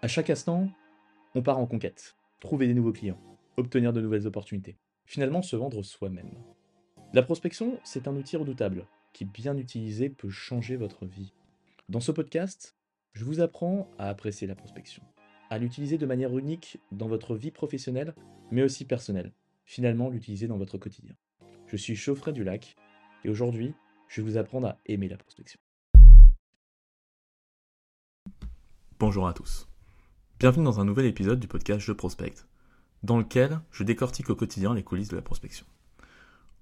À chaque instant, on part en conquête, trouver des nouveaux clients, obtenir de nouvelles opportunités, finalement se vendre soi-même. La prospection, c'est un outil redoutable qui, bien utilisé, peut changer votre vie. Dans ce podcast, je vous apprends à apprécier la prospection, à l'utiliser de manière unique dans votre vie professionnelle, mais aussi personnelle, finalement l'utiliser dans votre quotidien. Je suis Chauffret du Lac, et aujourd'hui, je vais vous apprendre à aimer la prospection. Bonjour à tous. Bienvenue dans un nouvel épisode du podcast Je prospecte, dans lequel je décortique au quotidien les coulisses de la prospection.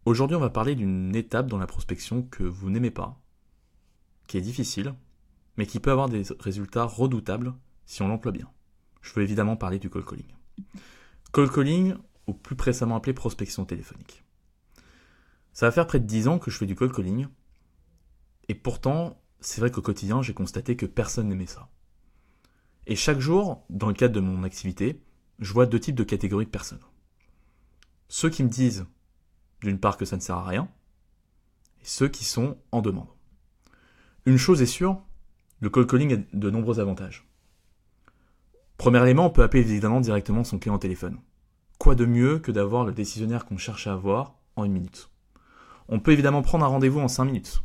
Aujourd'hui, on va parler d'une étape dans la prospection que vous n'aimez pas, qui est difficile, mais qui peut avoir des résultats redoutables si on l'emploie bien. Je veux évidemment parler du call calling. Call calling, ou plus précisément appelé prospection téléphonique. Ça va faire près de 10 ans que je fais du call calling, et pourtant, c'est vrai qu'au quotidien, j'ai constaté que personne n'aimait ça. Et chaque jour, dans le cadre de mon activité, je vois deux types de catégories de personnes. Ceux qui me disent, d'une part, que ça ne sert à rien, et ceux qui sont en demande. Une chose est sûre, le call calling a de nombreux avantages. Premier élément, on peut appeler évidemment directement son client au téléphone. Quoi de mieux que d'avoir le décisionnaire qu'on cherche à avoir en une minute? On peut évidemment prendre un rendez-vous en cinq minutes.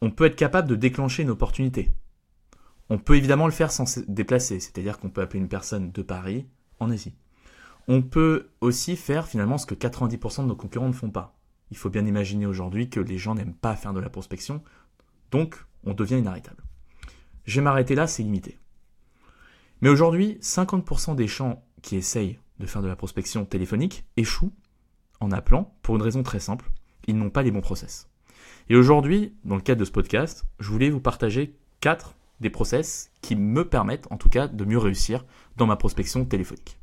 On peut être capable de déclencher une opportunité, on peut évidemment le faire sans se déplacer, c'est-à-dire qu'on peut appeler une personne de Paris en Asie. On peut aussi faire finalement ce que 90% de nos concurrents ne font pas. Il faut bien imaginer aujourd'hui que les gens n'aiment pas faire de la prospection, donc on devient inarrêtable. Je vais m'arrêter là, c'est limité. Mais aujourd'hui, 50% des gens qui essayent de faire de la prospection téléphonique échouent en appelant pour une raison très simple, ils n'ont pas les bons process. Et aujourd'hui, dans le cadre de ce podcast, je voulais vous partager quatre des process qui me permettent en tout cas de mieux réussir dans ma prospection téléphonique.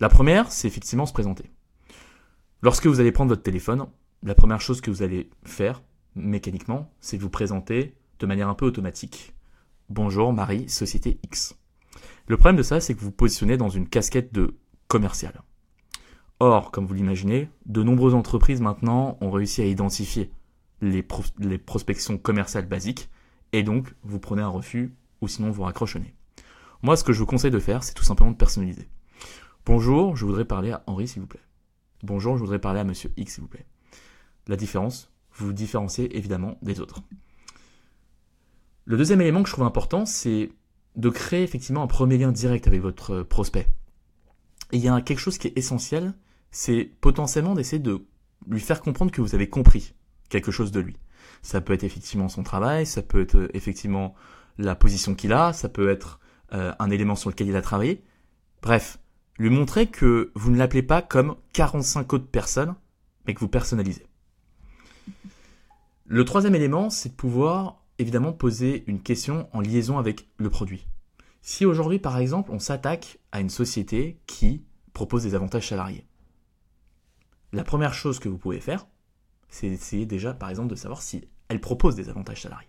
La première, c'est effectivement se présenter. Lorsque vous allez prendre votre téléphone, la première chose que vous allez faire mécaniquement, c'est vous présenter de manière un peu automatique. Bonjour Marie, société X. Le problème de ça, c'est que vous vous positionnez dans une casquette de commercial. Or, comme vous l'imaginez, de nombreuses entreprises maintenant ont réussi à identifier les, les prospections commerciales basiques et donc vous prenez un refus ou sinon vous raccrochez. Moi, ce que je vous conseille de faire, c'est tout simplement de personnaliser. Bonjour, je voudrais parler à Henri, s'il vous plaît. Bonjour, je voudrais parler à Monsieur X, s'il vous plaît. La différence, vous vous différenciez évidemment des autres. Le deuxième élément que je trouve important, c'est de créer effectivement un premier lien direct avec votre prospect. Il y a quelque chose qui est essentiel, c'est potentiellement d'essayer de lui faire comprendre que vous avez compris quelque chose de lui. Ça peut être effectivement son travail, ça peut être euh, effectivement la position qu'il a, ça peut être euh, un élément sur lequel il a travaillé. Bref, lui montrer que vous ne l'appelez pas comme 45 autres personnes, mais que vous personnalisez. Le troisième élément, c'est de pouvoir évidemment poser une question en liaison avec le produit. Si aujourd'hui, par exemple, on s'attaque à une société qui propose des avantages salariés, la première chose que vous pouvez faire, c'est d'essayer déjà, par exemple, de savoir si elle propose des avantages salariés.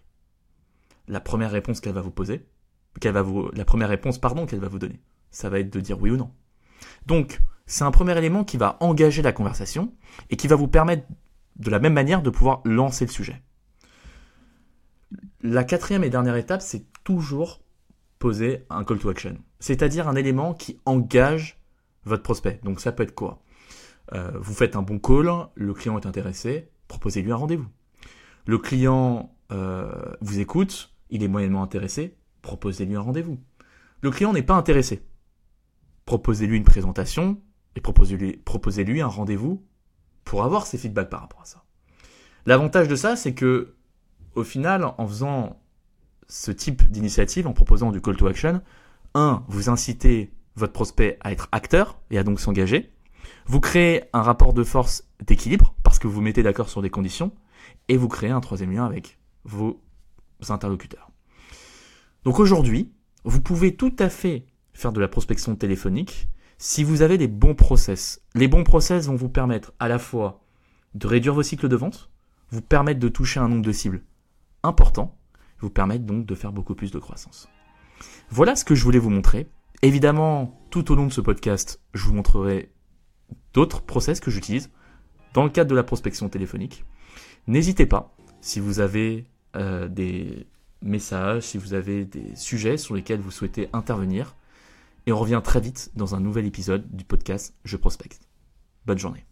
La première réponse qu'elle va vous poser, la première réponse, pardon, qu'elle va vous donner, ça va être de dire oui ou non. Donc, c'est un premier élément qui va engager la conversation et qui va vous permettre de la même manière de pouvoir lancer le sujet. La quatrième et dernière étape, c'est toujours poser un call to action, c'est-à-dire un élément qui engage votre prospect. Donc ça peut être quoi? Euh, Vous faites un bon call, le client est intéressé, proposez-lui un rendez-vous. Le client euh, vous écoute, il est moyennement intéressé, proposez-lui un rendez-vous. Le client n'est pas intéressé. Proposez-lui une présentation et proposez-lui proposez un rendez-vous pour avoir ses feedbacks par rapport à ça. L'avantage de ça, c'est que au final, en faisant ce type d'initiative, en proposant du call to action, un, vous incitez votre prospect à être acteur et à donc s'engager. Vous créez un rapport de force d'équilibre parce que vous mettez d'accord sur des conditions et vous créez un troisième lien avec vos interlocuteurs. Donc aujourd'hui, vous pouvez tout à fait faire de la prospection téléphonique si vous avez des bons process. Les bons process vont vous permettre à la fois de réduire vos cycles de vente, vous permettre de toucher un nombre de cibles important, vous permettre donc de faire beaucoup plus de croissance. Voilà ce que je voulais vous montrer. Évidemment, tout au long de ce podcast, je vous montrerai d'autres process que j'utilise dans le cadre de la prospection téléphonique. N'hésitez pas, si vous avez euh, des messages, si vous avez des sujets sur lesquels vous souhaitez intervenir. Et on revient très vite dans un nouvel épisode du podcast Je prospecte. Bonne journée.